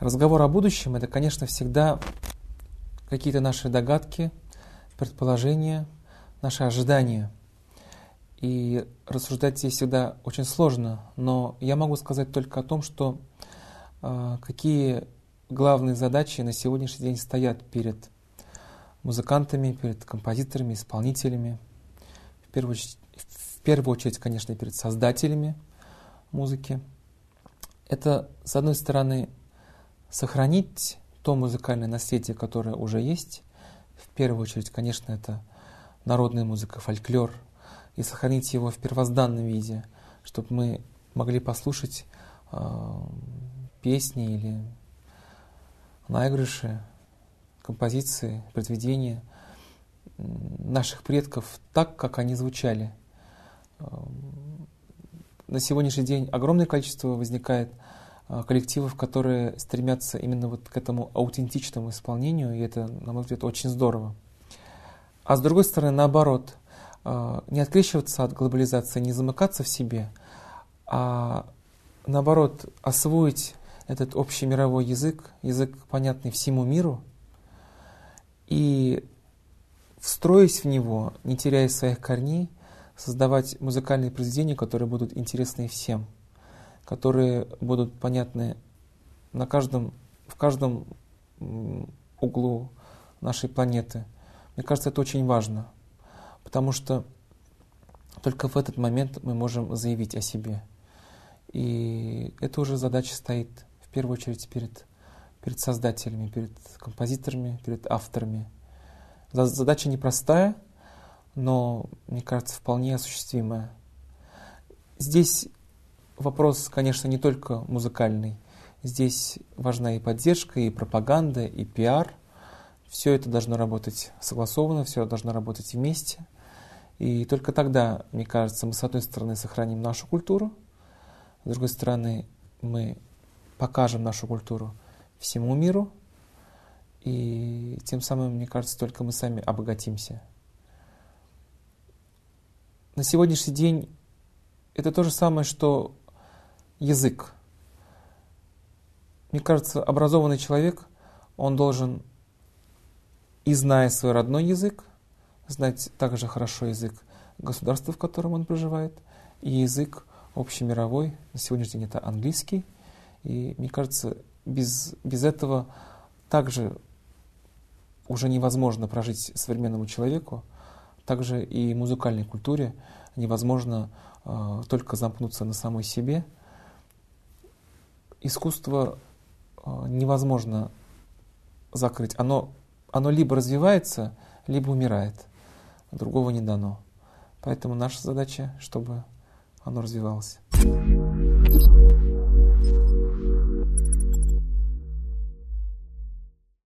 Разговор о будущем – это, конечно, всегда какие-то наши догадки, предположения, наши ожидания. И рассуждать здесь всегда очень сложно, но я могу сказать только о том, что э, какие главные задачи на сегодняшний день стоят перед музыкантами, перед композиторами, исполнителями. В первую, в первую очередь, конечно, перед создателями музыки. Это, с одной стороны, сохранить то музыкальное наследие, которое уже есть. В первую очередь, конечно, это народная музыка, фольклор, и сохранить его в первозданном виде, чтобы мы могли послушать э, песни или наигрыши, композиции, произведения наших предков так, как они звучали. На сегодняшний день огромное количество возникает коллективов, которые стремятся именно вот к этому аутентичному исполнению, и это, на мой взгляд, очень здорово. А с другой стороны, наоборот, э, не открещиваться от глобализации, не замыкаться в себе, а наоборот, освоить этот общий мировой язык, язык, понятный всему миру, и встроить в него, не теряя своих корней, создавать музыкальные произведения, которые будут интересны всем, которые будут понятны на каждом, в каждом углу нашей планеты. Мне кажется, это очень важно, потому что только в этот момент мы можем заявить о себе. И это уже задача стоит в первую очередь перед, перед создателями, перед композиторами, перед авторами. Задача непростая, но, мне кажется, вполне осуществимая. Здесь вопрос, конечно, не только музыкальный. Здесь важна и поддержка, и пропаганда, и пиар. Все это должно работать согласованно, все должно работать вместе. И только тогда, мне кажется, мы с одной стороны сохраним нашу культуру, с другой стороны мы покажем нашу культуру всему миру, и тем самым, мне кажется, только мы сами обогатимся. На сегодняшний день это то же самое, что язык. Мне кажется, образованный человек, он должен, и зная свой родной язык, знать также хорошо язык государства, в котором он проживает, и язык общемировой, на сегодняшний день это английский – и мне кажется, без, без этого также уже невозможно прожить современному человеку, также и музыкальной культуре невозможно э, только замкнуться на самой себе искусство а, невозможно закрыть. Оно, оно либо развивается, либо умирает. Другого не дано. Поэтому наша задача, чтобы оно развивалось.